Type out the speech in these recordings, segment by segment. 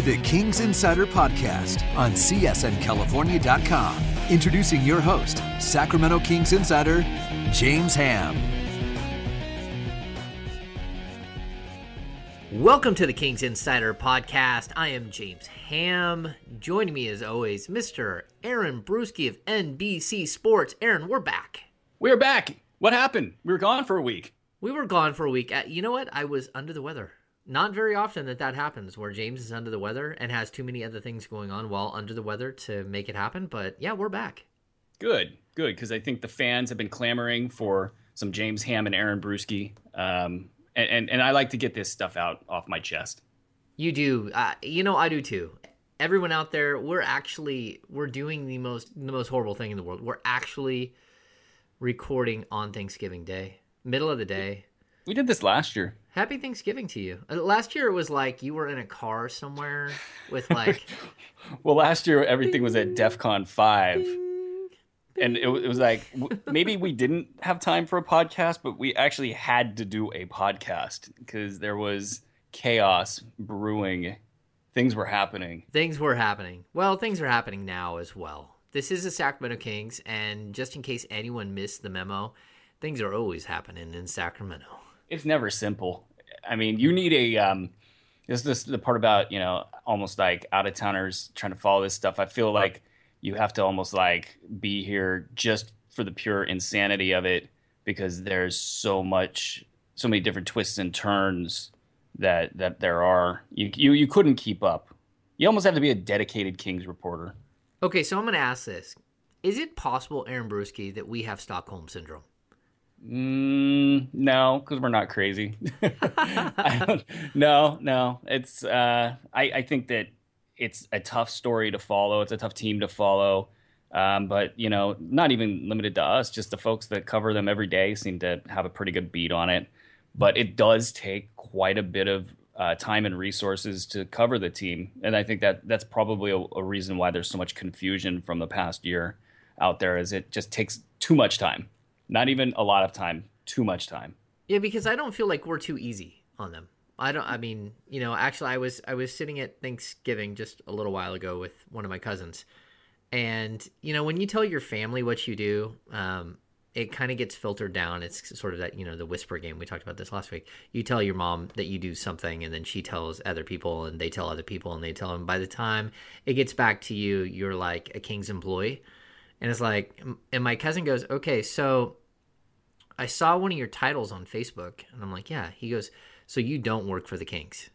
to the Kings Insider Podcast on CSNCalifornia.com. Introducing your host, Sacramento Kings Insider, James Ham. Welcome to the Kings Insider Podcast. I am James Ham. Joining me as always, Mr. Aaron Bruski of NBC Sports. Aaron, we're back. We're back. What happened? We were gone for a week. We were gone for a week. Uh, you know what? I was under the weather. Not very often that that happens where James is under the weather and has too many other things going on while under the weather to make it happen. But yeah, we're back. Good, good, because I think the fans have been clamoring for some James Ham and Aaron Bruski. Um, and, and, and I like to get this stuff out off my chest. You do. Uh, you know, I do too. Everyone out there, we're actually we're doing the most the most horrible thing in the world. We're actually recording on Thanksgiving Day, middle of the day. We did this last year. Happy Thanksgiving to you. Uh, last year it was like you were in a car somewhere with like. well, last year everything was at DEF CON 5. And it, it was like maybe we didn't have time for a podcast, but we actually had to do a podcast because there was chaos brewing. Things were happening. Things were happening. Well, things are happening now as well. This is the Sacramento Kings, and just in case anyone missed the memo, things are always happening in Sacramento it's never simple. I mean, you need a um, this is the part about you know almost like out of towners trying to follow this stuff. I feel like you have to almost like be here just for the pure insanity of it because there's so much, so many different twists and turns that that there are. You you you couldn't keep up. You almost have to be a dedicated Kings reporter. Okay, so I'm going to ask this: Is it possible, Aaron Bruski, that we have Stockholm syndrome? Mm, no, because we're not crazy. no, no. It's uh, I, I think that it's a tough story to follow. It's a tough team to follow. Um, but you know, not even limited to us. Just the folks that cover them every day seem to have a pretty good beat on it. But it does take quite a bit of uh, time and resources to cover the team, and I think that that's probably a, a reason why there's so much confusion from the past year out there. Is it just takes too much time. Not even a lot of time, too much time. Yeah, because I don't feel like we're too easy on them. I don't. I mean, you know, actually, I was I was sitting at Thanksgiving just a little while ago with one of my cousins, and you know, when you tell your family what you do, um, it kind of gets filtered down. It's sort of that you know the whisper game. We talked about this last week. You tell your mom that you do something, and then she tells other people, and they tell other people, and they tell them. By the time it gets back to you, you're like a king's employee, and it's like, and my cousin goes, "Okay, so I saw one of your titles on Facebook, and I'm like, yeah. He goes, so you don't work for the Kings?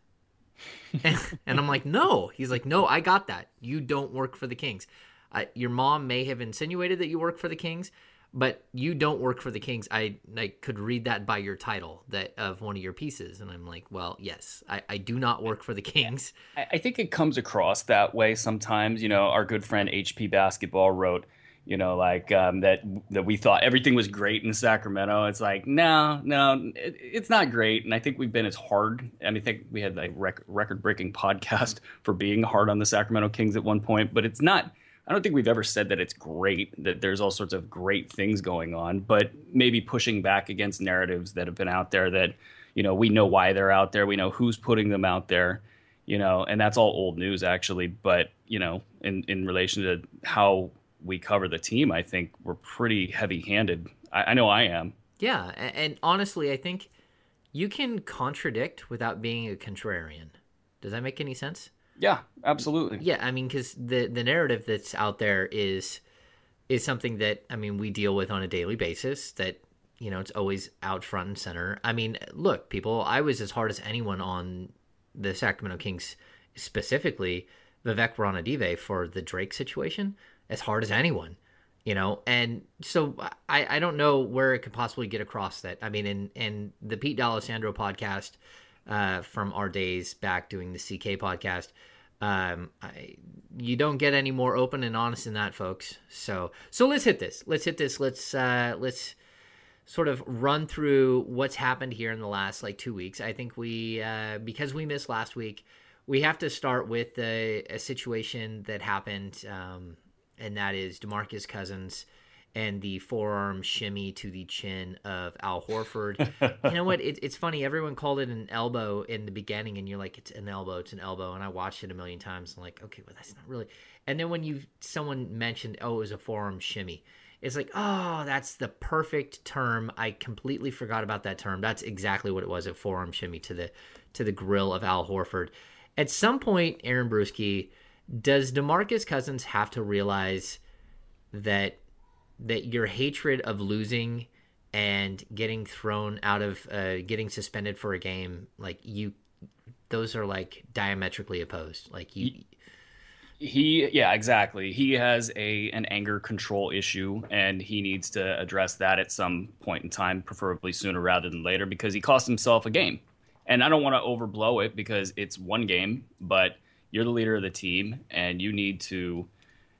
and, and, I'm like, no. He's like, no, I got that. You don't work for the Kings. I, your mom may have insinuated that you work for the Kings, but you don't work for the Kings. I, I could read that by your title that of one of your pieces, and I'm like, well, yes, I, I do not work for the Kings. I, I think it comes across that way sometimes. You know, our good friend HP Basketball wrote you know, like um, that that we thought everything was great in Sacramento. It's like no, no, it, it's not great. And I think we've been as hard. I mean, I think we had a rec- record breaking podcast for being hard on the Sacramento Kings at one point, but it's not. I don't think we've ever said that it's great. That there's all sorts of great things going on, but maybe pushing back against narratives that have been out there that you know we know why they're out there. We know who's putting them out there. You know, and that's all old news actually. But you know, in in relation to how we cover the team, I think we're pretty heavy handed. I, I, know I am. Yeah. And honestly, I think you can contradict without being a contrarian. Does that make any sense? Yeah, absolutely. Yeah. I mean, because the, the narrative that's out there is is something that I mean we deal with on a daily basis that you know it's always out front and center. I mean, look, people, I was as hard as anyone on the Sacramento Kings specifically Vivek Ranadive for the Drake situation as hard as anyone, you know. And so I, I don't know where it could possibly get across that. I mean, in in the Pete D'Alessandro podcast uh, from our days back doing the CK podcast, um, I, you don't get any more open and honest than that, folks. So so let's hit this. Let's hit this. Let's uh, let's sort of run through what's happened here in the last like two weeks. I think we uh, because we missed last week we have to start with a, a situation that happened um, and that is Demarcus Cousins and the forearm shimmy to the chin of Al Horford. you know what? It, it's funny. Everyone called it an elbow in the beginning, and you're like, it's an elbow, it's an elbow. And I watched it a million times. I'm like, okay, well, that's not really. And then when you someone mentioned, oh, it was a forearm shimmy. It's like, oh, that's the perfect term. I completely forgot about that term. That's exactly what it was—a forearm shimmy to the to the grill of Al Horford. At some point, Aaron Bruski, does DeMarcus Cousins have to realize that that your hatred of losing and getting thrown out of uh, getting suspended for a game like you those are like diametrically opposed like you he yeah exactly. He has a an anger control issue and he needs to address that at some point in time preferably sooner rather than later because he cost himself a game. And i don't want to overblow it because it's one game but you're the leader of the team and you need to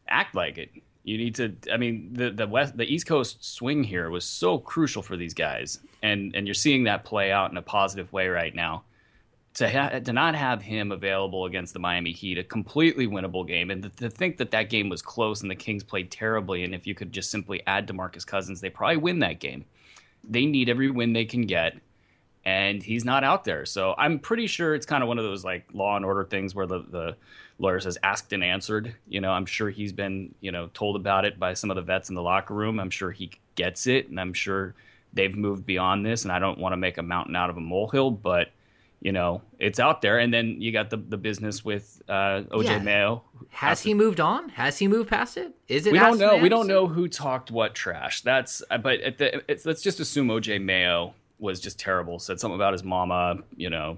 act like it you need to. I mean, the the west, the East Coast swing here was so crucial for these guys, and and you're seeing that play out in a positive way right now. To ha- to not have him available against the Miami Heat, a completely winnable game, and to, to think that that game was close and the Kings played terribly, and if you could just simply add DeMarcus Cousins, they probably win that game. They need every win they can get and he's not out there. So I'm pretty sure it's kind of one of those like law and order things where the, the lawyer says asked and answered. You know, I'm sure he's been, you know, told about it by some of the vets in the locker room. I'm sure he gets it and I'm sure they've moved beyond this and I don't want to make a mountain out of a molehill, but you know, it's out there. And then you got the, the business with uh, OJ yeah. Mayo. Has he moved on? Has he moved past it? Is it? We don't know. We don't know who talked what trash. That's. But at the, let's just assume OJ Mayo was just terrible. Said something about his mama, you know,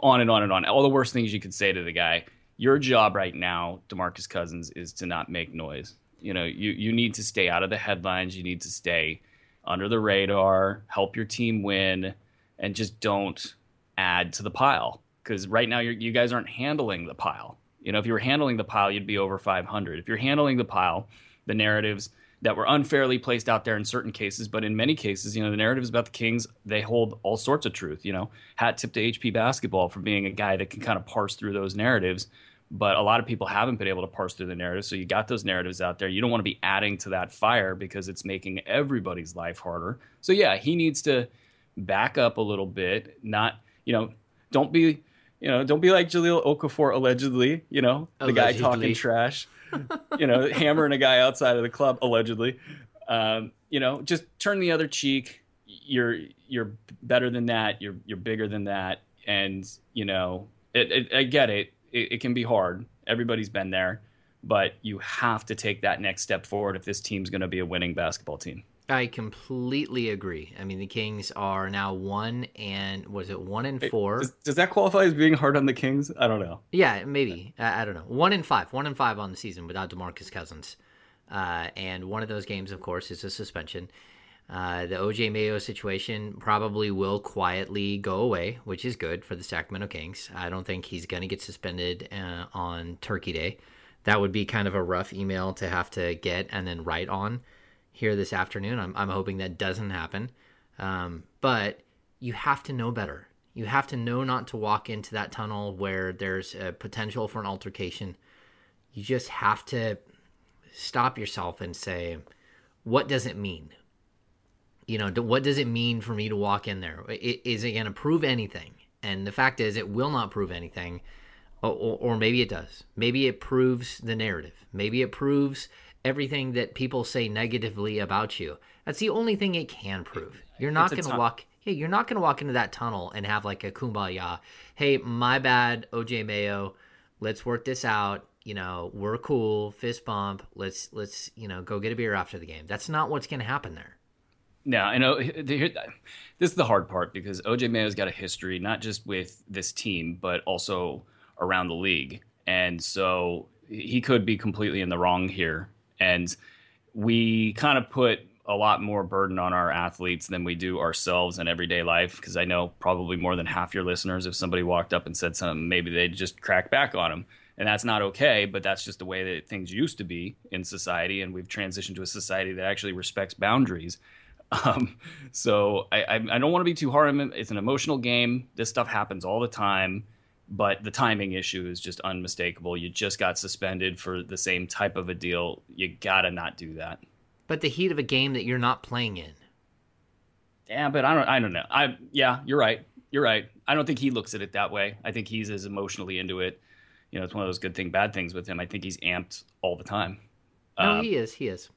on and on and on. All the worst things you could say to the guy. Your job right now, DeMarcus Cousins, is to not make noise. You know, you you need to stay out of the headlines. You need to stay under the radar, help your team win, and just don't add to the pile. Because right now, you guys aren't handling the pile. You know, if you were handling the pile, you'd be over 500. If you're handling the pile, the narratives that were unfairly placed out there in certain cases, but in many cases, you know, the narratives about the Kings, they hold all sorts of truth. You know, hat tip to HP basketball for being a guy that can kind of parse through those narratives. But a lot of people haven't been able to parse through the narratives. So you got those narratives out there. You don't want to be adding to that fire because it's making everybody's life harder. So yeah, he needs to back up a little bit. Not, you know, don't be, you know, don't be like Jahlil Okafor allegedly. You know, the guy talking trash you know, hammering a guy outside of the club allegedly. Um, you know, just turn the other cheek. You're you're better than that. You're you're bigger than that. And you know, it, it, I get it. it. It can be hard. Everybody's been there, but you have to take that next step forward if this team's going to be a winning basketball team. I completely agree. I mean, the Kings are now one and was it one and four? Does, does, that qualify as being hard on the Kings? I don't know. Yeah, maybe. I, I, don't know. One and five, one and five on the season without Demarcus Cousins, uh, and one of those games, of course, is a suspension. Uh, the OJ Mayo situation probably will quietly go away, which is good for the Sacramento Kings. I don't think he's going to get suspended uh, on Turkey Day. That would be kind of a rough email to have to get and then write on here this afternoon. I'm, I'm hoping that doesn't happen. Um, but you have to know better. You have to know not to walk into that tunnel where there's a potential for an altercation. You just have to stop yourself and say, what does it mean? You know, what does it mean for me to walk in there? Is it going to prove anything? And the fact is, it will not prove anything. Or, or, maybe it does. Maybe it proves the narrative. Maybe it proves everything that people say negatively about you. That's the only thing it can prove. You're not going to walk. Yeah, you're not going to walk into that tunnel and have like a kumbaya. Hey, my bad, OJ Mayo. Let's work this out. You know, we're cool. Fist bump. Let's let's you know go get a beer after the game. That's not what's going to happen there. No, I know oh, this is the hard part because OJ Mayo's got a history not just with this team but also around the league, and so he could be completely in the wrong here and we kind of put a lot more burden on our athletes than we do ourselves in everyday life because I know probably more than half your listeners, if somebody walked up and said something, maybe they'd just crack back on them. And that's not okay, but that's just the way that things used to be in society. And we've transitioned to a society that actually respects boundaries. Um, so I, I, I don't want to be too hard. On it's an emotional game. This stuff happens all the time but the timing issue is just unmistakable. You just got suspended for the same type of a deal. You gotta not do that. But the heat of a game that you're not playing in. Yeah, but I don't. I don't know. I yeah, you're right. You're right. I don't think he looks at it that way. I think he's as emotionally into it. You know, it's one of those good thing, bad things with him. I think he's amped all the time. No, um, he is. He is.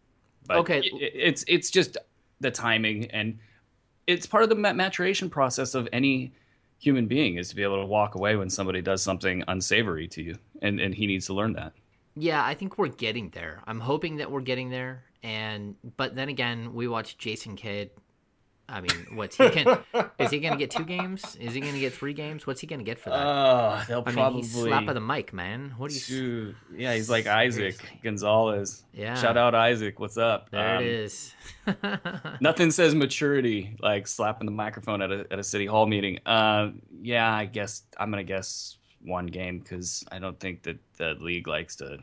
okay, it, it's it's just the timing, and it's part of the maturation process of any human being is to be able to walk away when somebody does something unsavory to you, and and he needs to learn that. Yeah, I think we're getting there. I'm hoping that we're getting there. And but then again, we watched Jason Kidd I mean, what's he can? is he going to get two games? Is he going to get three games? What's he going to get for that? Uh, they'll I probably mean, slap of the mic, man. What do you? Two... Yeah, he's like Isaac Seriously. Gonzalez. Yeah. Shout out Isaac. What's up? There um, it is. nothing says maturity like slapping the microphone at a at a city hall meeting. Uh, yeah, I guess I'm gonna guess one game because I don't think that the league likes to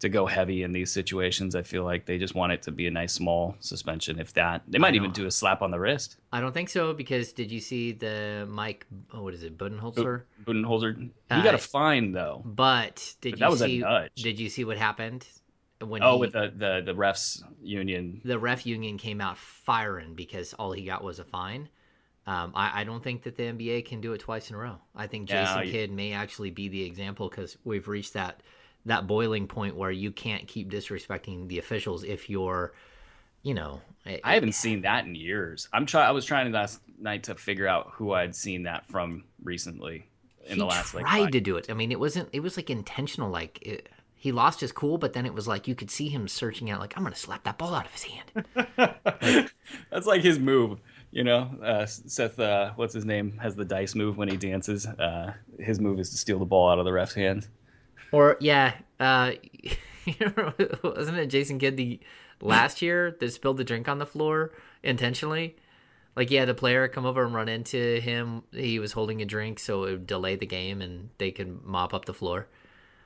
to go heavy in these situations. I feel like they just want it to be a nice small suspension, if that. They might even do a slap on the wrist. I don't think so because did you see the Mike? Oh, what is it, Budenholzer? Budenholzer. He uh, got a fine though. But did but you see? Did you see what happened? When oh, he, with the, the the refs union, the ref union came out firing because all he got was a fine. Um, I, I, don't think that the NBA can do it twice in a row. I think Jason yeah, Kidd may actually be the example because we've reached that that boiling point where you can't keep disrespecting the officials if you're you know it, i haven't seen that in years. I'm trying i was trying last night to figure out who i'd seen that from recently in the last tried like tried to do it. I mean it wasn't it was like intentional like it, he lost his cool but then it was like you could see him searching out like i'm gonna slap that ball out of his hand. Like, that's like his move you know? Uh, seth uh, what's his name has the dice move when he dances. Uh, his move is to steal the ball out of the ref's hands or yeah, uh, wasn't it Jason Kidd the last year that spilled the drink on the floor intentionally? Like he had a player come over and run into him. He was holding a drink, so it would delay the game, and they could mop up the floor.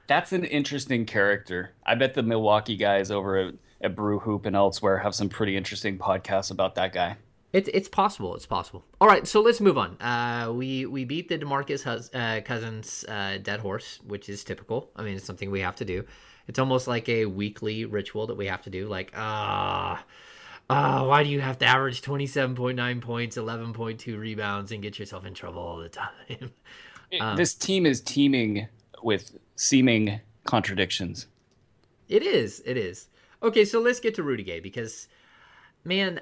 That's an interesting character. I bet the Milwaukee guys over at, at Brew Hoop and elsewhere have some pretty interesting podcasts about that guy. It's it's possible. It's possible. All right, so let's move on. Uh, we we beat the Demarcus Hus- uh, Cousins uh, dead horse, which is typical. I mean, it's something we have to do. It's almost like a weekly ritual that we have to do. Like, ah, uh, why do you have to average twenty seven point nine points, eleven point two rebounds, and get yourself in trouble all the time? um, this team is teeming with seeming contradictions. It is. It is. Okay, so let's get to Rudy Gay because, man.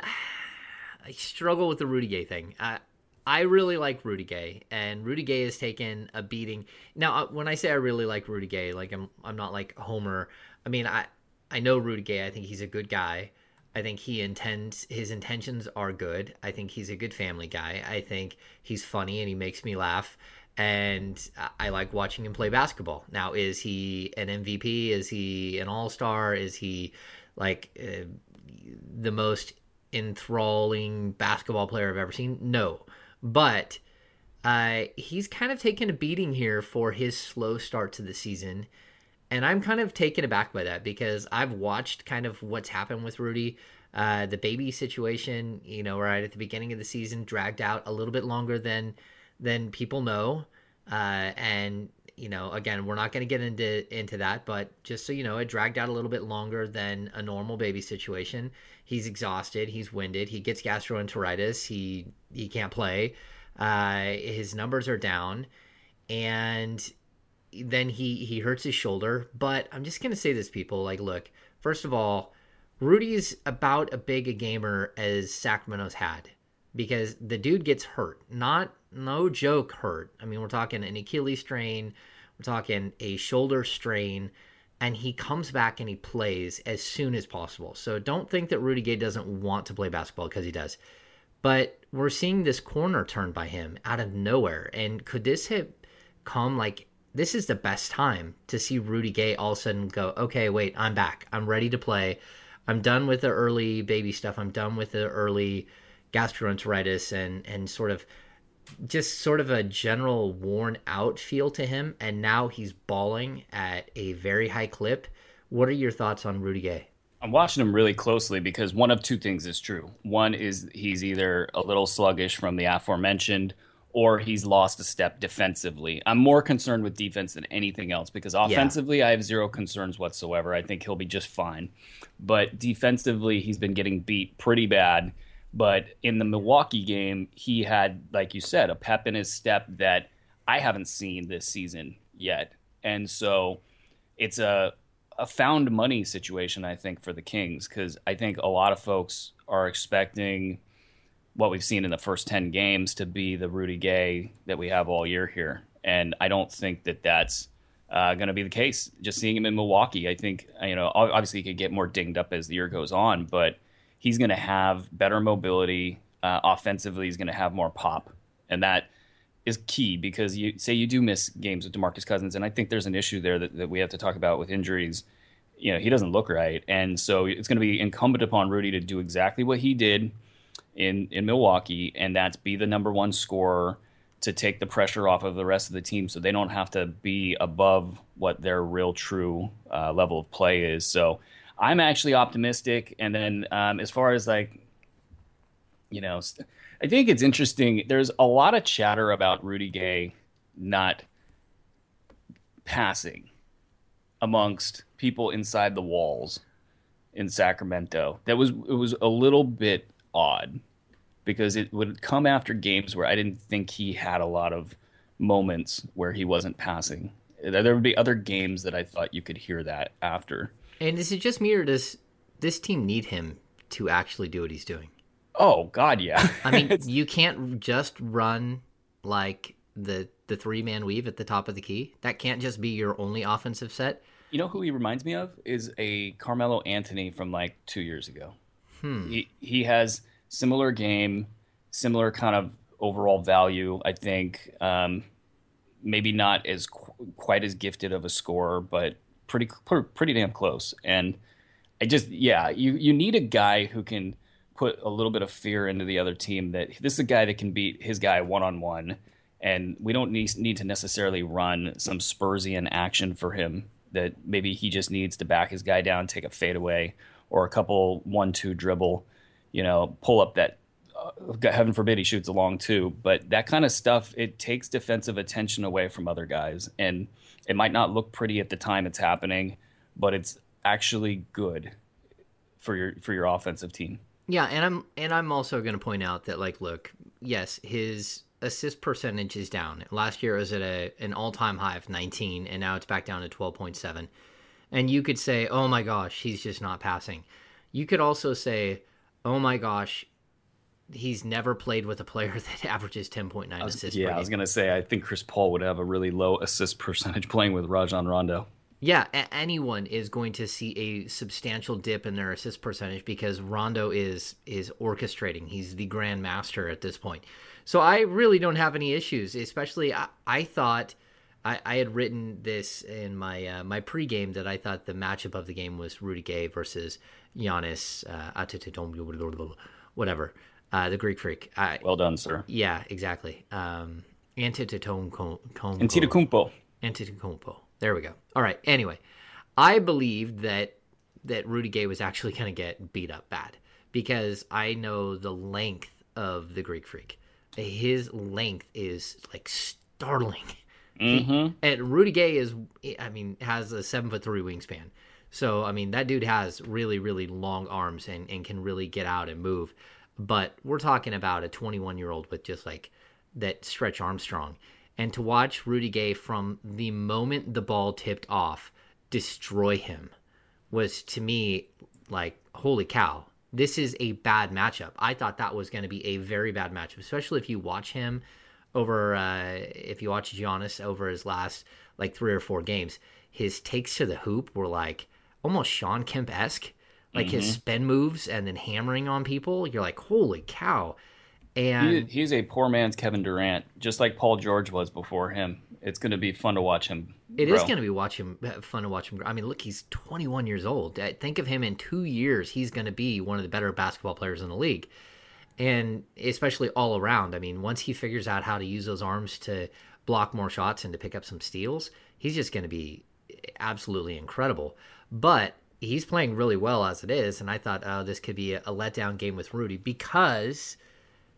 I struggle with the Rudy Gay thing. I, I really like Rudy Gay, and Rudy Gay has taken a beating. Now, uh, when I say I really like Rudy Gay, like I'm, I'm not like Homer. I mean, I, I know Rudy Gay. I think he's a good guy. I think he intends his intentions are good. I think he's a good family guy. I think he's funny and he makes me laugh. And I like watching him play basketball. Now, is he an MVP? Is he an All Star? Is he like uh, the most enthralling basketball player I've ever seen? No. But uh, he's kind of taken a beating here for his slow start to the season. And I'm kind of taken aback by that because I've watched kind of what's happened with Rudy. Uh, the baby situation, you know, right at the beginning of the season, dragged out a little bit longer than than people know. Uh, and you know, again, we're not going to get into into that, but just so you know, it dragged out a little bit longer than a normal baby situation. He's exhausted, he's winded, he gets gastroenteritis, he he can't play. Uh, his numbers are down, and then he he hurts his shoulder. But I'm just going to say this, people. Like, look, first of all, Rudy's about a big a gamer as Sacramento's had because the dude gets hurt, not no joke hurt. I mean, we're talking an Achilles strain, we're talking a shoulder strain, and he comes back and he plays as soon as possible. So don't think that Rudy Gay doesn't want to play basketball because he does. But we're seeing this corner turn by him out of nowhere. And could this have come like this is the best time to see Rudy Gay all of a sudden go, okay, wait, I'm back. I'm ready to play. I'm done with the early baby stuff. I'm done with the early gastroenteritis and and sort of just sort of a general worn out feel to him and now he's balling at a very high clip what are your thoughts on rudy gay i'm watching him really closely because one of two things is true one is he's either a little sluggish from the aforementioned or he's lost a step defensively. I'm more concerned with defense than anything else because offensively, yeah. I have zero concerns whatsoever. I think he'll be just fine. But defensively, he's been getting beat pretty bad. But in the Milwaukee game, he had, like you said, a pep in his step that I haven't seen this season yet. And so it's a, a found money situation, I think, for the Kings because I think a lot of folks are expecting what we've seen in the first 10 games to be the Rudy Gay that we have all year here. And I don't think that that's uh, going to be the case. Just seeing him in Milwaukee, I think, you know, obviously he could get more dinged up as the year goes on, but he's going to have better mobility. Uh, offensively, he's going to have more pop. And that is key because you say you do miss games with DeMarcus Cousins. And I think there's an issue there that, that we have to talk about with injuries. You know, he doesn't look right. And so it's going to be incumbent upon Rudy to do exactly what he did in in Milwaukee, and that's be the number one scorer to take the pressure off of the rest of the team, so they don't have to be above what their real true uh, level of play is. So I'm actually optimistic. And then um, as far as like, you know, I think it's interesting. There's a lot of chatter about Rudy Gay not passing amongst people inside the walls in Sacramento. That was it was a little bit odd because it would come after games where I didn't think he had a lot of moments where he wasn't passing. There would be other games that I thought you could hear that after. And is it just me or does this team need him to actually do what he's doing? Oh God, yeah. I mean, you can't just run like the the three man weave at the top of the key. That can't just be your only offensive set. You know who he reminds me of is a Carmelo Anthony from like two years ago. Hmm. He he has similar game, similar kind of overall value. I think um, maybe not as qu- quite as gifted of a scorer, but pretty pretty damn close. And I just yeah, you you need a guy who can put a little bit of fear into the other team that this is a guy that can beat his guy one on one. And we don't need, need to necessarily run some Spursian action for him. That maybe he just needs to back his guy down, take a fadeaway, or a couple one-two dribble you know, pull up that. Uh, heaven forbid he shoots along too, but that kind of stuff it takes defensive attention away from other guys, and it might not look pretty at the time it's happening, but it's actually good for your for your offensive team. Yeah, and I'm and I'm also going to point out that like, look, yes, his assist percentage is down. Last year it was at a an all time high of 19, and now it's back down to 12.7. And you could say, oh my gosh, he's just not passing. You could also say, oh my gosh, he's never played with a player that averages 10.9 assists. Yeah, I was going to say, I think Chris Paul would have a really low assist percentage playing with Rajon Rondo. Yeah, anyone is going to see a substantial dip in their assist percentage because Rondo is is orchestrating. He's the grand master at this point. So I really don't have any issues. Especially, I, I thought I, I, had written this in my uh, my pregame that I thought the matchup of the game was Rudy Gay versus Giannis uh, whatever, uh, the Greek freak. I, well done, sir. Yeah, exactly. Um, Antetokounmpo. Antetokounmpo. Antetokounmpo. There we go. All right. Anyway, I believed that that Rudy Gay was actually going to get beat up bad because I know the length of the Greek freak. His length is like startling. Mm-hmm. He, and Rudy Gay is, I mean, has a seven foot three wingspan. So, I mean, that dude has really, really long arms and, and can really get out and move. But we're talking about a 21 year old with just like that stretch Armstrong. And to watch Rudy Gay from the moment the ball tipped off destroy him was to me like, holy cow, this is a bad matchup. I thought that was going to be a very bad matchup, especially if you watch him over, uh, if you watch Giannis over his last like three or four games. His takes to the hoop were like almost Shawn Kemp esque, like mm-hmm. his spin moves and then hammering on people. You're like, holy cow! And he, he's a poor man's Kevin Durant, just like Paul George was before him. It's going to be fun to watch him. It grow. is going to be watch him uh, fun to watch him. Grow. I mean, look, he's 21 years old. Think of him in two years. He's going to be one of the better basketball players in the league, and especially all around. I mean, once he figures out how to use those arms to block more shots and to pick up some steals, he's just going to be absolutely incredible. But he's playing really well as it is, and I thought, oh, this could be a, a letdown game with Rudy because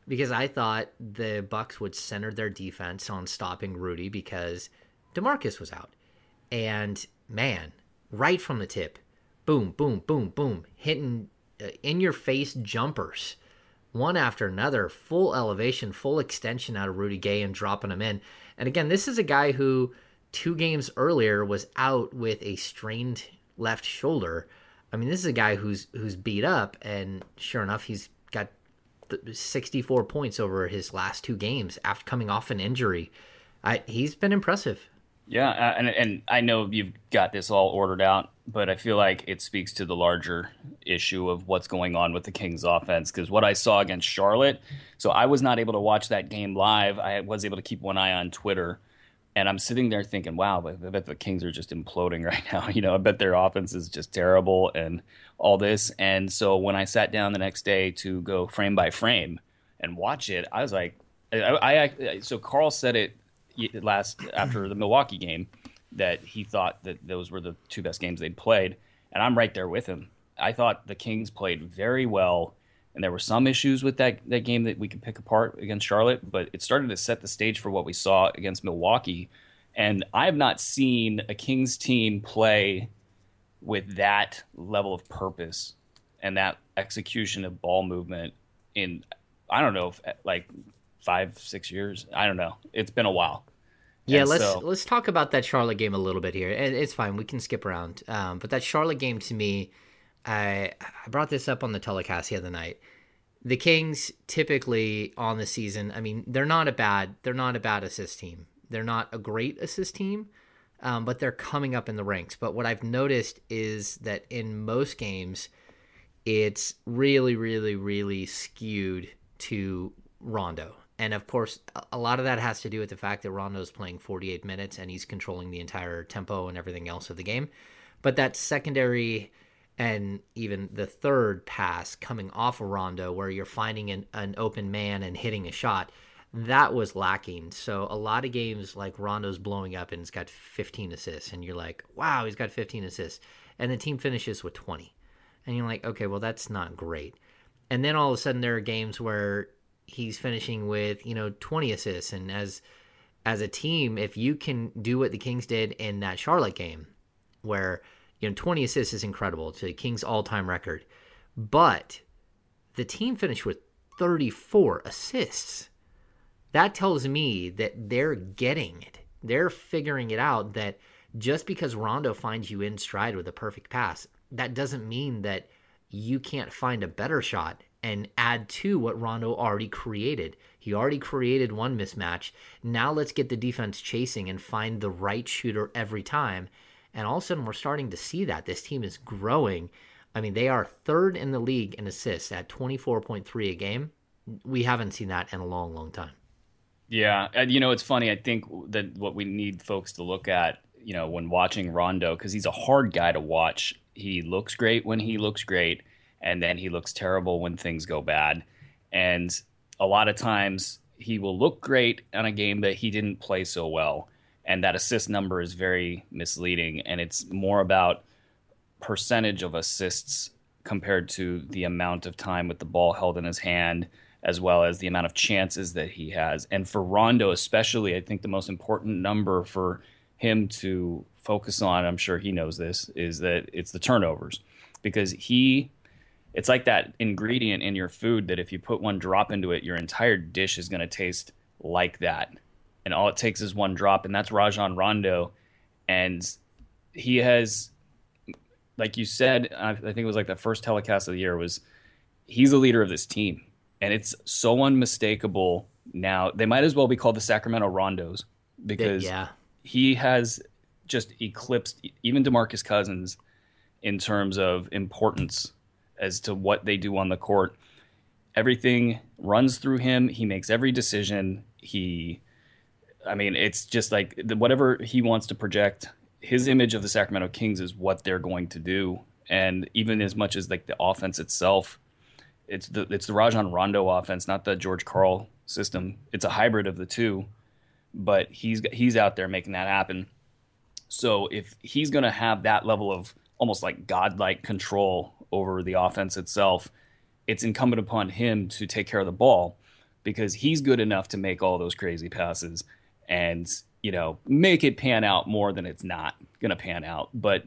because I thought the Bucks would center their defense on stopping Rudy because DeMarcus was out. And man, right from the tip, boom, boom, boom, boom, hitting uh, in your face jumpers, one after another, full elevation, full extension out of Rudy Gay and dropping them in. And again, this is a guy who two games earlier was out with a strained left shoulder. I mean, this is a guy who's who's beat up, and sure enough, he's got 64 points over his last two games after coming off an injury. I, he's been impressive. Yeah, uh, and and I know you've got this all ordered out, but I feel like it speaks to the larger issue of what's going on with the Kings offense because what I saw against Charlotte, so I was not able to watch that game live. I was able to keep one eye on Twitter and I'm sitting there thinking, wow, I bet the Kings are just imploding right now. You know, I bet their offense is just terrible and all this. And so when I sat down the next day to go frame by frame and watch it, I was like, I, I so Karl said it last after the Milwaukee game that he thought that those were the two best games they'd played, and I'm right there with him. I thought the Kings played very well and there were some issues with that that game that we could pick apart against Charlotte, but it started to set the stage for what we saw against Milwaukee. And I have not seen a Kings team play with that level of purpose and that execution of ball movement in I don't know, like five six years. I don't know. It's been a while. Yeah, and let's so, let's talk about that Charlotte game a little bit here. And it's fine, we can skip around. Um, but that Charlotte game to me I I brought this up on the telecast the other night. The Kings typically on the season, I mean, they're not a bad they're not a bad assist team. They're not a great assist team, um, but they're coming up in the ranks. But what I've noticed is that in most games, it's really, really, really skewed to Rondo. And of course, a lot of that has to do with the fact that Rondo's playing 48 minutes and he's controlling the entire tempo and everything else of the game. But that secondary and even the third pass coming off of Rondo, where you're finding an, an open man and hitting a shot, that was lacking. So a lot of games like Rondo's blowing up and he's got 15 assists, and you're like, wow, he's got 15 assists, and the team finishes with 20, and you're like, okay, well that's not great. And then all of a sudden there are games where he's finishing with you know 20 assists, and as as a team, if you can do what the Kings did in that Charlotte game, where you know, 20 assists is incredible. to a Kings all-time record. But the team finished with 34 assists. That tells me that they're getting it. They're figuring it out that just because Rondo finds you in stride with a perfect pass, that doesn't mean that you can't find a better shot and add to what Rondo already created. He already created one mismatch. Now let's get the defense chasing and find the right shooter every time. And all of a sudden, we're starting to see that this team is growing. I mean, they are third in the league in assists at 24.3 a game. We haven't seen that in a long, long time. Yeah. And, you know, it's funny. I think that what we need folks to look at, you know, when watching Rondo, because he's a hard guy to watch. He looks great when he looks great, and then he looks terrible when things go bad. And a lot of times he will look great on a game that he didn't play so well and that assist number is very misleading and it's more about percentage of assists compared to the amount of time with the ball held in his hand as well as the amount of chances that he has. And for Rondo especially I think the most important number for him to focus on I'm sure he knows this is that it's the turnovers. Because he it's like that ingredient in your food that if you put one drop into it your entire dish is going to taste like that and all it takes is one drop, and that's Rajon Rondo, and he has, like you said, I think it was like the first telecast of the year was he's the leader of this team, and it's so unmistakable now. They might as well be called the Sacramento Rondos because yeah. he has just eclipsed even DeMarcus Cousins in terms of importance as to what they do on the court. Everything runs through him. He makes every decision. He I mean, it's just like whatever he wants to project, his image of the Sacramento Kings is what they're going to do. And even as much as like the offense itself, it's the it's the Rajon Rondo offense, not the George Karl system. It's a hybrid of the two, but he's he's out there making that happen. So if he's going to have that level of almost like godlike control over the offense itself, it's incumbent upon him to take care of the ball. because he's good enough to make all those crazy passes and you know make it pan out more than it's not going to pan out. But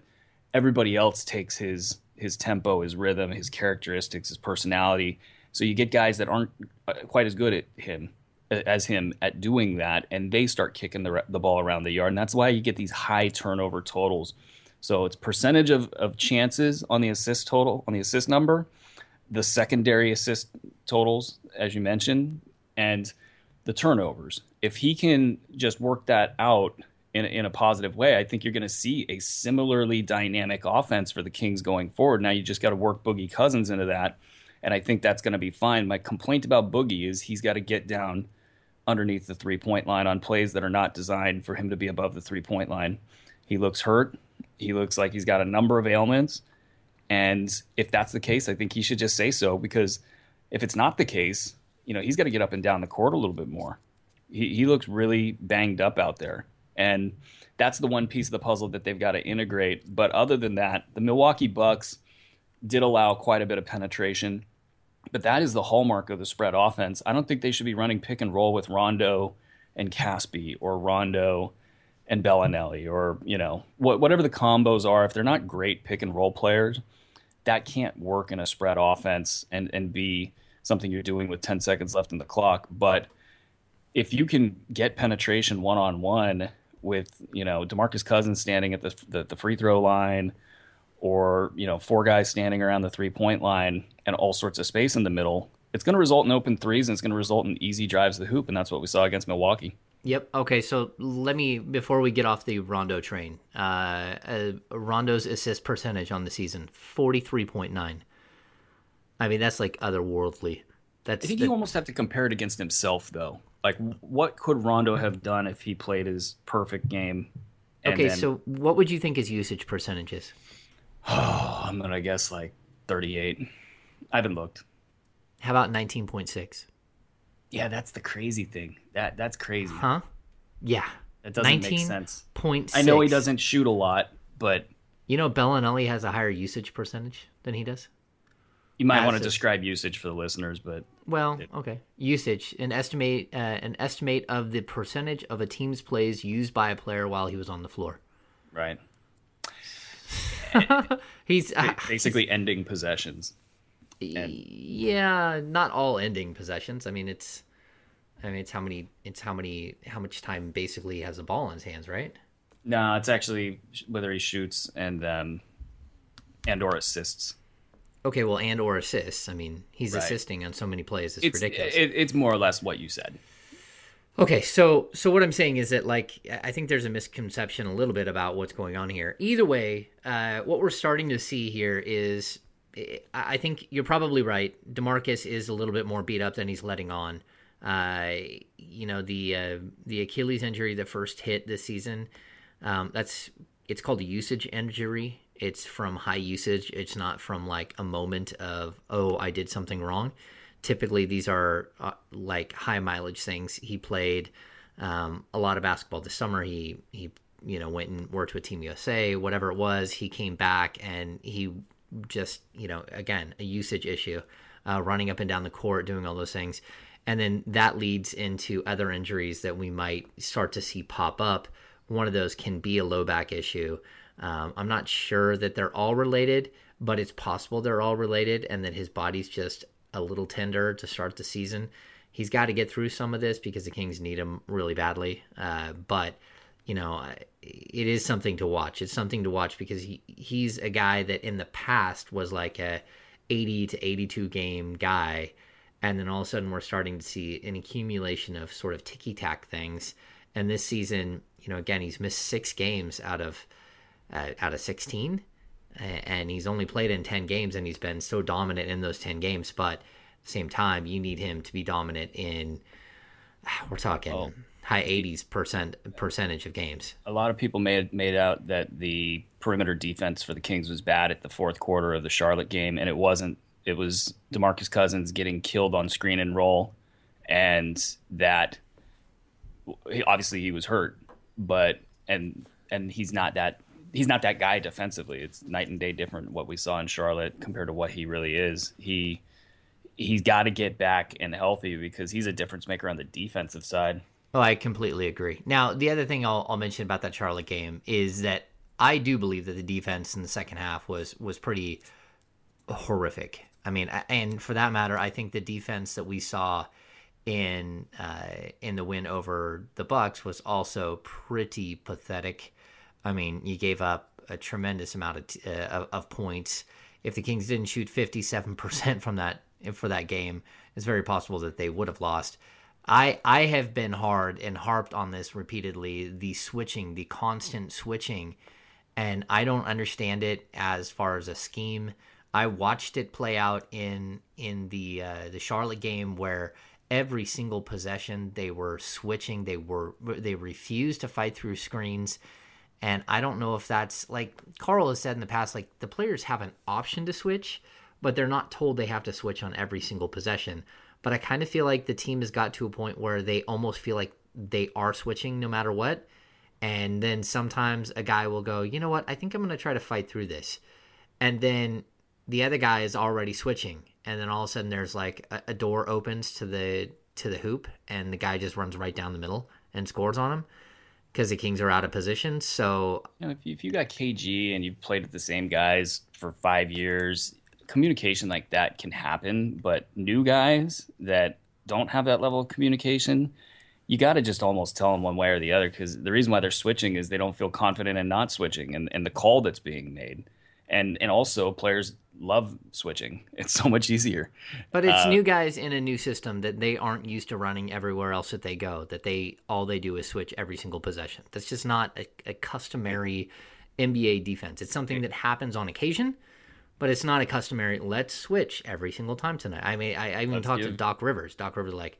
everybody else takes his his tempo, his rhythm, his characteristics, his personality. So you get guys that aren't uh, quite as good at him as him at doing that, and they start kicking the the ball around the yard, and that's why you get these high turnover totals. So it's percentage of, of chances on the assist total on the assist number, the secondary assist totals as you mentioned, and the turnovers. If he can just work that out in, in a positive way, I think you're going to see a similarly dynamic offense for the Kings going forward. Now you just got to work Boogie Cousins into that, and I think that's going to be fine. My complaint about Boogie is he's got to get down underneath the three point line on plays that are not designed for him to be above the three point line. He looks hurt. He looks like he's got a number of ailments. And if that's the case, I think he should just say so because if it's not the case, you know, he's got to get up and down the court a little bit more. He, he looks really banged up out there. And that's the one piece of the puzzle that they've got to integrate. But other than that, the Milwaukee Bucks did allow quite a bit of penetration. But that is the hallmark of the spread offense. I don't think they should be running pick and roll with Rondo and Casspi or Rondo and Belinelli or, you know, whatever the combos are. If they're not great pick and roll players, that can't work in a spread offense and, and be something you're doing with 10 seconds left in the clock. But if you can get penetration one on one with, you know, Demarcus Cousins standing at the, the, the free throw line – or you know four guys standing around the three point line and all sorts of space in the middle it's going to result in open threes and it's going to result in easy drives to the hoop and that's what we saw against milwaukee. Yep. Okay so let me before we get off the rondo train uh, uh rondo's assist percentage on the season 43.9 i mean that's like otherworldly. That's i think you almost have to compare it against himself though like what could rondo have done if he played his perfect game okay then... so what would you think his usage percentage is Oh, I'm gonna guess like 38. I haven't looked. How about 19.6? Yeah, that's the crazy thing. That that's crazy. Huh? Yeah. That doesn't make sense. Point. I know he doesn't shoot a lot, but you know Belinelli has a higher usage percentage than he does. You might want to describe usage for the listeners, but well, okay. Usage, an estimate, uh, an estimate of the percentage of a team's plays used by a player while he was on the floor. Right. he's uh, basically he's, ending possessions. And... Yeah, not all ending possessions. I mean, it's, I mean, it's how many, it's how many, how much time basically has a ball in his hands, right? No, it's actually whether he shoots and um, and or assists. Okay, well, and or assists. I mean, he's right. assisting on so many plays. It's, it's ridiculous. It, it's more or less what you said. Okay, so so what I'm saying is that like I think there's a misconception a little bit about what's going on here. Either way, uh, what we're starting to see here is I think you're probably right. Demarcus is a little bit more beat up than he's letting on. Uh, you know the uh, the Achilles injury that first hit this season. Um, that's it's called a usage injury. It's from high usage. It's not from like a moment of oh I did something wrong typically these are uh, like high mileage things. He played um, a lot of basketball this summer. He he you know went and worked with Team USA, whatever it was. He came back and he just you know again a usage issue, uh, running up and down the court, doing all those things, and then that leads into other injuries that we might start to see pop up. One of those can be a low back issue. Um, I'm not sure that they're all related, but it's possible they're all related, and that his body's just a little tender to start the season. He's got to get through some of this because the Kings need him really badly. Uh, but you know, it is something to watch. It's something to watch because he he's a guy that in the past was like a 80 to 82 game guy, and then all of a sudden we're starting to see an accumulation of sort of ticky tack things. And this season, you know, again, he's missed six games out of uh, out of 16 and he's only played in 10 games and he's been so dominant in those 10 games but at the same time you need him to be dominant in we're talking oh. high 80s percent percentage of games a lot of people made made out that the perimeter defense for the Kings was bad at the fourth quarter of the Charlotte game and it wasn't it was DeMarcus Cousins getting killed on screen and roll and that obviously he was hurt but and and he's not that he's not that guy defensively. It's night and day different what we saw in Charlotte compared to what he really is. He he's got to get back and healthy because he's a difference maker on the defensive side. Oh, I completely agree. Now, the other thing I'll, I'll mention about that Charlotte game is that I do believe that the defense in the second half was was pretty horrific. I mean, and for that matter, I think the defense that we saw in uh, in the win over the Bucks was also pretty pathetic. I mean, you gave up a tremendous amount of, t- uh, of points. If the Kings didn't shoot fifty seven percent from that for that game, it's very possible that they would have lost. I I have been hard and harped on this repeatedly. The switching, the constant switching, and I don't understand it as far as a scheme. I watched it play out in in the uh, the Charlotte game where every single possession they were switching. They were they refused to fight through screens. And I don't know if that's like Karl has said in the past, like the players have an option to switch, but they're not told they have to switch on every single possession. But I kind of feel like the team has got to a point where they almost feel like they are switching no matter what. And then sometimes a guy will go, you know what, I think I'm going to try to fight through this. And then the other guy is already switching. And then all of a sudden there's like a, a door opens to the to the hoop and the guy just runs right down the middle and scores on him because the Kings are out of position. So you know, if, you, if you got KG and you've played with the same guys for five years, communication like that can happen, but new guys that don't have that level of communication, you got to just almost tell them one way or the other because the reason why they're switching is they don't feel confident in not switching and, and the call that's being made. And, and also players love switching. It's so much easier. But it's uh, new guys in a new system that they aren't used to running everywhere else that they go. That they all they do is switch every single possession. That's just not a, a customary NBA defense. It's something that happens on occasion, but it's not a customary let's switch every single time tonight. I mean, I, I even talked to Doc Rivers. Doc Rivers like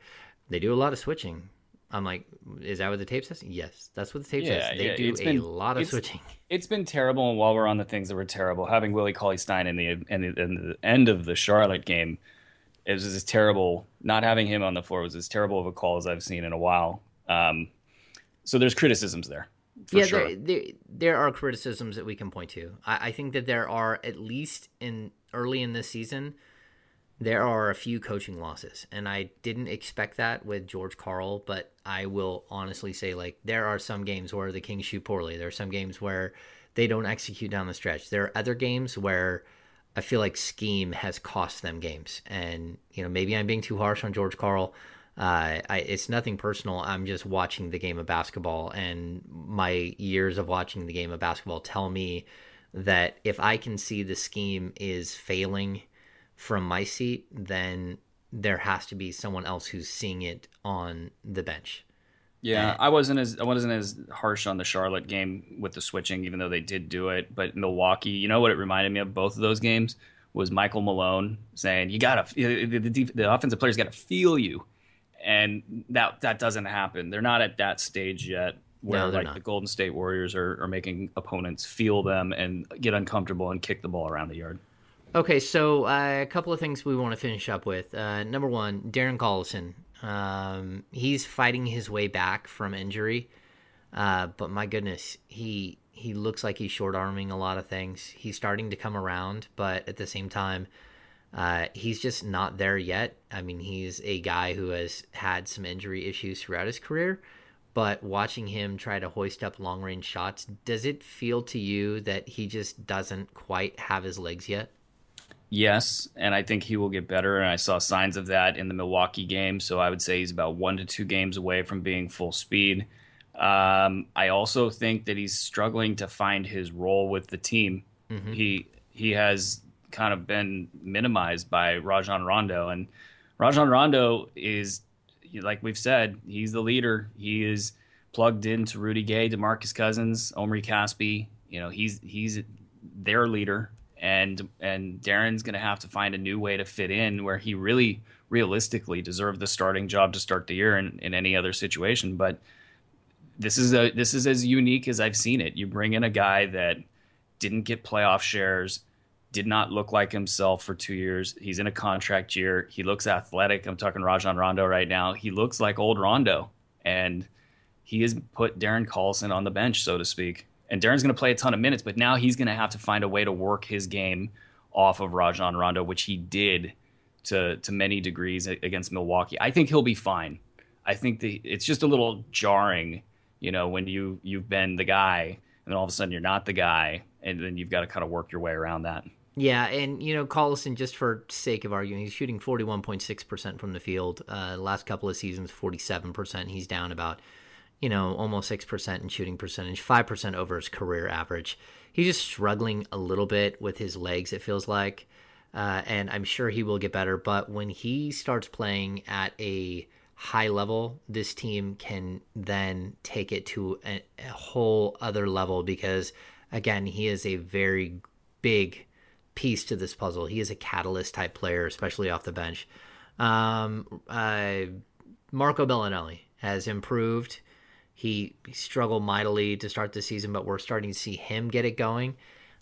they do a lot of switching. I'm like, is that what the tape says? Yes, that's what the tape yeah, says. They yeah, do a been, lot of switching. It's been terrible, and while we're on the things that were terrible, having Willie Cauley Stein in the, in the in the end of the Charlotte game, it was as terrible. Not having him on the floor was as terrible of a call as I've seen in a while. Um, so there's criticisms there yeah, sure. there, there, there are criticisms that we can point to. I, I think that there are at least in early in this season, there are a few coaching losses, and I didn't expect that with George Karl. But I will honestly say, like, there are some games where the Kings shoot poorly. There are some games where they don't execute down the stretch. There are other games where I feel like scheme has cost them games, and you know maybe I'm being too harsh on George Karl. Uh, I, it's nothing personal. I'm just watching the game of basketball, and my years of watching the game of basketball tell me that if I can see the scheme is failing from my seat, then there has to be someone else who's seeing it on the bench. Yeah, and, I wasn't as I wasn't as harsh on the Charlotte game with the switching, even though they did do it. But Milwaukee, you know what it reminded me of both of those games was Michael Malone saying, "You gotta the, the, the offensive players got to feel you." and that that doesn't happen. They're not at that stage yet where no, like not. the Golden State Warriors are, are making opponents feel them and get uncomfortable and kick the ball around the yard. Okay, so uh, a couple of things we want to finish up with. Uh, number one, Darren Collison. Um, he's fighting his way back from injury, uh, but my goodness, he he looks like he's short arming a lot of things. He's starting to come around, but at the same time, uh, he's just not there yet. I mean, he's a guy who has had some injury issues throughout his career, but watching him try to hoist up long range shots, does it feel to you that he just doesn't quite have his legs yet? Yes, and I think he will get better. And I saw signs of that in the Milwaukee game. So I would say he's about one to two games away from being full speed. Um, I also think that he's struggling to find his role with the team. Mm-hmm. He he has kind of been minimized by Rajon Rondo. And Rajon Rondo is, like we've said, he's the leader. He is plugged into Rudy Gay, DeMarcus Cousins, Omri Casspi. You know, he's he's their leader, and and Darren's going to have to find a new way to fit in where he really realistically deserved the starting job to start the year in, in any other situation. But this is a this is as unique as I've seen it. You bring in a guy that didn't get playoff shares, did not look like himself for two years. He's in a contract year. He looks athletic. I'm talking Rajon Rondo right now. He looks like old Rondo, and he has put Darren Collison on the bench, so to speak. And Darren's going to play a ton of minutes, but now he's going to have to find a way to work his game off of Rajon Rondo, which he did to to many degrees against Milwaukee. I think he'll be fine. I think the it's just a little jarring, you know, when you you've been the guy and then all of a sudden you're not the guy, and then you've got to kind of work your way around that. Yeah, and you know, Collison, just for sake of arguing, he's shooting 41.6% from the field. Uh, last couple of seasons, 47%. He's down about, you know, almost 6% in shooting percentage, 5% over his career average. He's just struggling a little bit with his legs, it feels like. Uh, and I'm sure he will get better. But when he starts playing at a high level, this team can then take it to a, a whole other level because, again, he is a very big piece to this puzzle. He is a catalyst type player, especially off the bench. Um, uh, Marco Belinelli has improved. He, he, struggled mightily to start the season, but we're starting to see him get it going.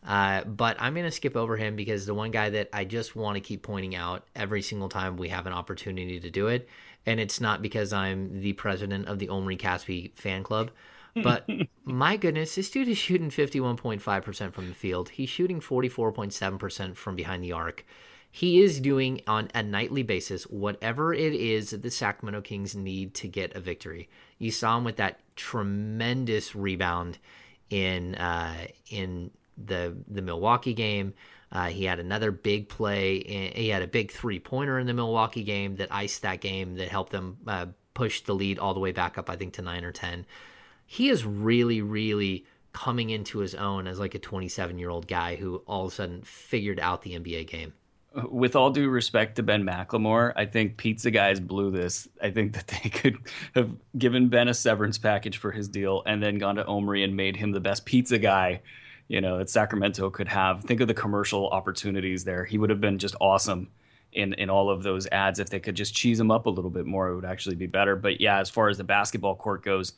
Uh, but I'm going to skip over him because the one guy that I just want to keep pointing out every single time we have an opportunity to do it, and it's not because I'm the president of the Omri Casspi fan club, but my goodness, this dude is shooting 51.5% from the field. He's shooting 44.7% from behind the arc. He is doing on a nightly basis whatever it is that the Sacramento Kings need to get a victory. You saw him with that tremendous rebound in uh, in the the Milwaukee game. Uh, he had another big play. In, he had a big three pointer in the Milwaukee game that iced that game that helped them uh, push the lead all the way back up, I think, to nine or ten he is really, really coming into his own as like a 27 year old guy who all of a sudden figured out the NBA game. With all due respect to Ben McLemore, I think Pizza Guys blew this. I think that they could have given Ben a severance package for his deal and then gone to Omri and made him the best pizza guy, you know, that Sacramento could have. Think of the commercial opportunities there. He would have been just awesome in in all of those ads if they could just cheese him up a little bit more. It would actually be better. But yeah, as far as the basketball court goes,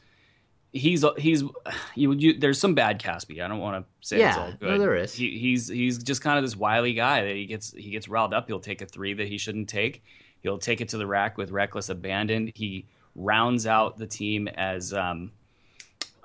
he's he's you, you there's some bad Casspi. I don't want to say yeah, it's all good. No, there is. He, he's he's just kind of this wily guy that he gets he gets riled up. He'll take a three that he shouldn't take. He'll take it to the rack with reckless abandon. He rounds out the team as um,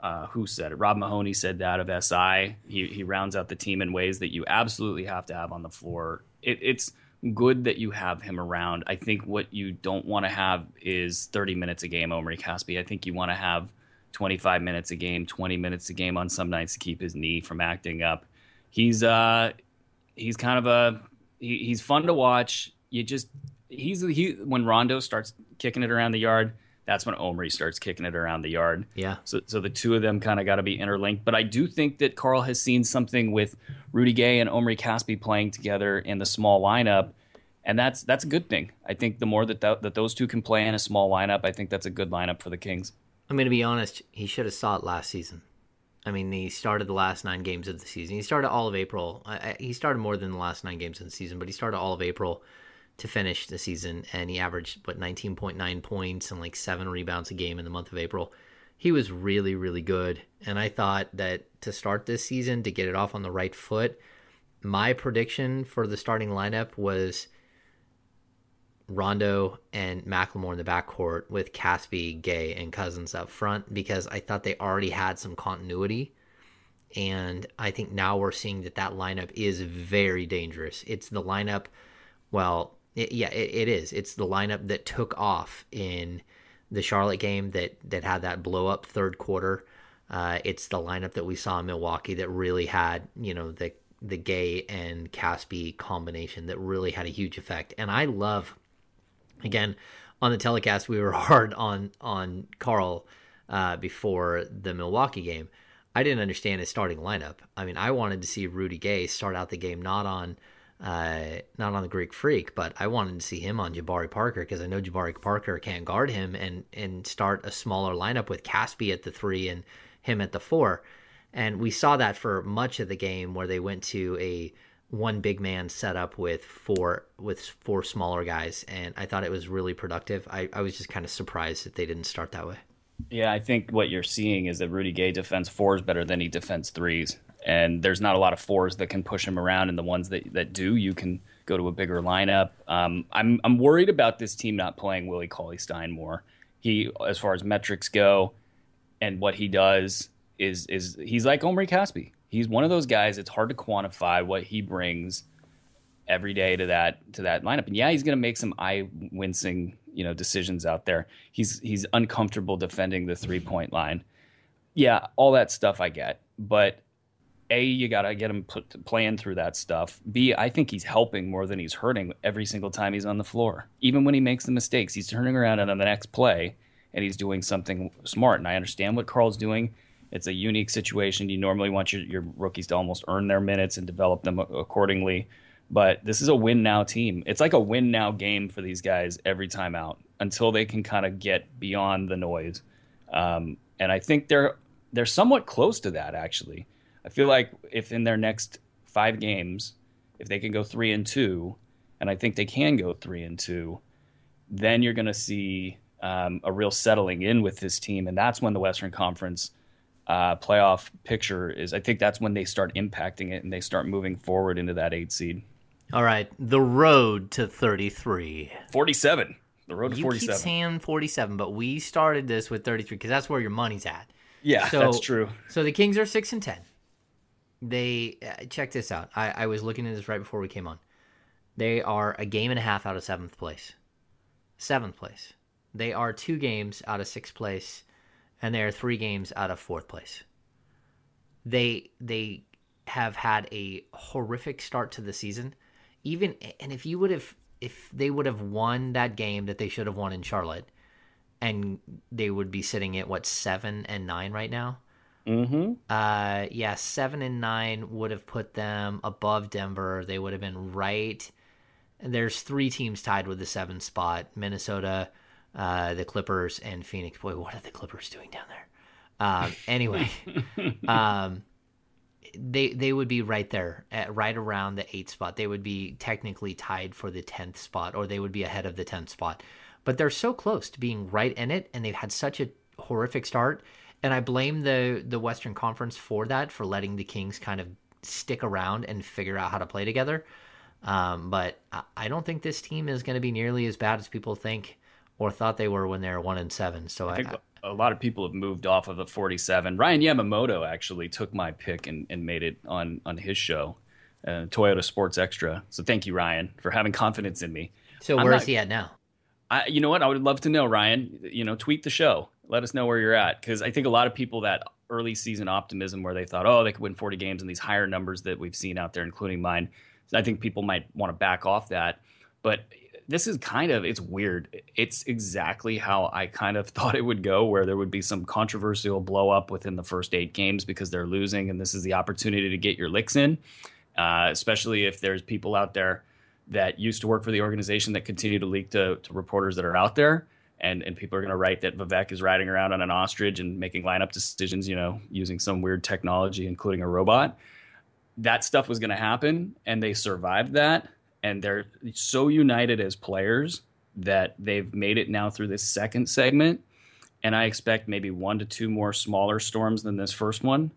uh, who said it? Rob Mahoney said that of SI. He he rounds out the team in ways that you absolutely have to have on the floor. It, it's good that you have him around. I think what you don't want to have is 30 minutes a game, Omri Casspi. I think you want to have 25 minutes a game, 20 minutes a game on some nights to keep his knee from acting up. He's uh he's kind of a he, he's fun to watch. You just he's he when Rondo starts kicking it around the yard, that's when Omri starts kicking it around the yard. Yeah. So so the two of them kind of got to be interlinked. But I do think that Karl has seen something with Rudy Gay and Omri Casspi playing together in the small lineup. And that's that's a good thing. I think the more that th- that those two can play in a small lineup, I think that's a good lineup for the Kings. I'm going to be honest. He should have saw it last season. I mean, he started the last nine games of the season. He started all of April. he started more than the last nine games of the season, but he started all of April to finish the season, and he averaged what 19.9 points and like seven rebounds a game in the month of April. He was really, really good, and I thought that to start this season to get it off on the right foot, my prediction for the starting lineup was Rondo and McLemore in the backcourt with Casspi, Gay, and Cousins up front because I thought they already had some continuity. And I think now we're seeing that that lineup is very dangerous. It's the lineup, well, it, yeah, it, it is. It's the lineup that took off in the Charlotte game that, that had that blow up third quarter. Uh, it's the lineup that we saw in Milwaukee that really had, you know, the the Gay and Casspi combination that really had a huge effect. And I love again on the telecast we were hard on on Karl uh, before the Milwaukee game. I didn't understand his starting lineup. I mean, I wanted to see Rudy Gay start out the game not on uh, not on the Greek Freak, but I wanted to see him on Jabari Parker because I know Jabari Parker can't guard him and and start a smaller lineup with Casspi at the three and him at the four. And we saw that for much of the game where they went to a one big man set up with four with four smaller guys, and I thought it was really productive. I, I was just kind of surprised that they didn't start that way. Yeah, I think what you're seeing is that Rudy Gay defends fours better than he defends threes, and there's not a lot of fours that can push him around, and the ones that that do, you can go to a bigger lineup. Um, I'm I'm worried about this team not playing Willie Cauley Stein more. He, as far as metrics go, and what he does is is he's like Omri Casspi he's one of those guys. It's hard to quantify what he brings every day to that to that lineup. And yeah, he's going to make some eye wincing you know decisions out there. He's he's uncomfortable defending the three point line. Yeah, all that stuff I get, but a you got to get him put, playing through that stuff. B I think he's helping more than he's hurting every single time he's on the floor. Even when he makes the mistakes, he's turning around and on the next play and he's doing something smart. And I understand what Karl's doing. It's a unique situation. You normally want your, your rookies to almost earn their minutes and develop them accordingly. But this is a win now team. It's like a win now game for these guys every time out until they can kind of get beyond the noise. Um, and I think they're they're somewhat close to that actually. I feel like if in their next five games, if they can go three and two, and I think they can go three and two, then you're going to see um, a real settling in with this team, and that's when the Western Conference uh, playoff picture is. I think that's when they start impacting it and they start moving forward into that eight seed. All right, the road to 33. 47. The road to you 47. keep saying 47, but we started this with 33 because that's where your money's at. Yeah, So- that's true. So the Kings are six and ten. They uh, check this out. I, I was looking at this right before we came on. They are a game and a half out of seventh place. Seventh place. They are two games out of sixth place, and they are three games out of fourth place. They they have had a horrific start to the season. Even and if you would have if they would have won that game that they should have won in Charlotte, and they would be sitting at what seven and nine right now. Mm-hmm. Uh, yeah, seven and nine would have put them above Denver. They would have been right. There's three teams tied with the seven spot: Minnesota, uh, the Clippers, and Phoenix. Boy, what are the Clippers doing down there? Um, anyway, um, they they would be right there, at, right around the eighth spot. They would be technically tied for the tenth spot, or they would be ahead of the tenth spot. But they're so close to being right in it, and they've had such a horrific start. And I blame the the Western Conference for that, for letting the Kings kind of stick around and figure out how to play together. Um, but I, I don't think this team is going to be nearly as bad as people think or thought they were when they were one and seven. So I, I think a lot of people have moved off of the 47. Ryan Yamamoto actually took my pick and, and made it on on his show, uh, Toyota Sports Extra. So thank you, Ryan, for having confidence in me. so I'm where's not- he at now? I, you know what? I would love to know, Ryan. You know, tweet the show. Let us know where you're at because I think a lot of people that early season optimism where they thought, oh, they could win 40 games and these higher numbers that we've seen out there, including mine. I think people might want to back off that. But this is kind of it's weird. It's exactly how I kind of thought it would go, where there would be some controversial blow up within the first eight games because they're losing, and this is the opportunity to get your licks in. Uh, especially if there's people out there that used to work for the organization that continue to leak to, to reporters that are out there. And, and people are going to write that Vivek is riding around on an ostrich and making lineup decisions, you know, using some weird technology, including a robot. That stuff was going to happen, and they survived that. And they're so united as players that they've made it now through this second segment. And I expect maybe one to two more smaller storms than this first one.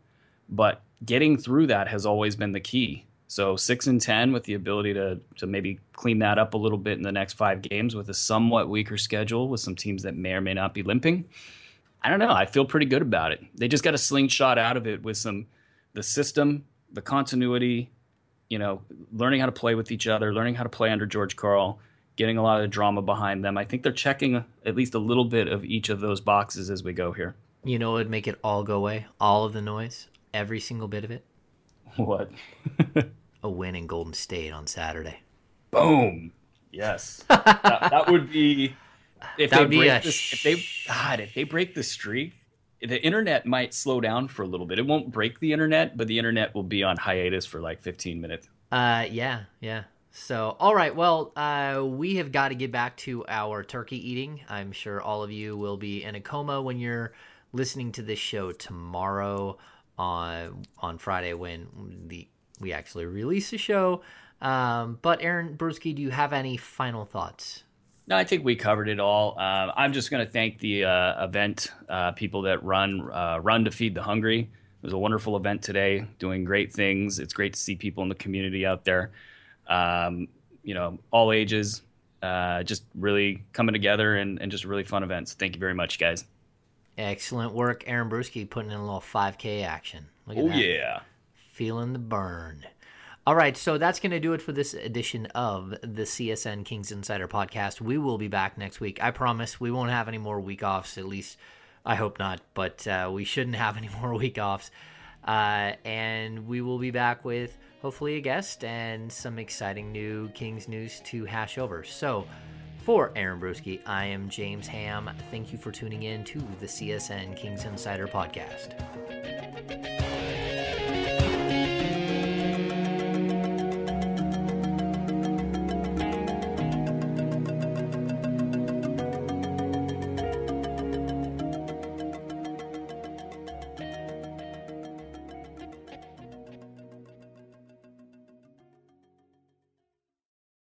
But getting through that has always been the key. So six and ten with the ability to to maybe clean that up a little bit in the next five games with a somewhat weaker schedule with some teams that may or may not be limping. I don't know. I feel pretty good about it. They just got a slingshot out of it with some the system, the continuity, you know, learning how to play with each other, learning how to play under George Karl, getting a lot of the drama behind them. I think they're checking at least a little bit of each of those boxes as we go here. You know, it would make it all go away, all of the noise, every single bit of it. What? A win in Golden State on Saturday. Boom. Yes. that, that would be if That they would be break a this, if they God, if they break the streak, the internet might slow down for a little bit. It won't break the internet, but the internet will be on hiatus for like 15 minutes. Uh, yeah, yeah. So, all right. Well, uh, we have got to get back to our turkey eating. I'm sure all of you will be in a coma when you're listening to this show tomorrow on on Friday when the we actually release the show. Um, but Aaron Bruski, do you have any final thoughts? No, I think we covered it all. Uh, I'm just going to thank the uh, event uh, people that run uh, Run to Feed the Hungry. It was a wonderful event today, doing great things. It's great to see people in the community out there, um, you know, all ages, uh, just really coming together and, and just really fun events. Thank you very much, guys. Excellent work, Aaron Bruski, putting in a little 5K action. Look at Oh that. yeah. feeling the burn. All right, so that's going to do it for this edition of the CSN Kings Insider podcast. We will be back next week. I promise we won't have any more week offs, at least I hope not, but uh, we shouldn't have any more week offs. Uh, and we will be back with hopefully a guest and some exciting new Kings news to hash over. So, for Aaron Bruski, I am James Ham. Thank you for tuning in to the CSN Kings Insider podcast.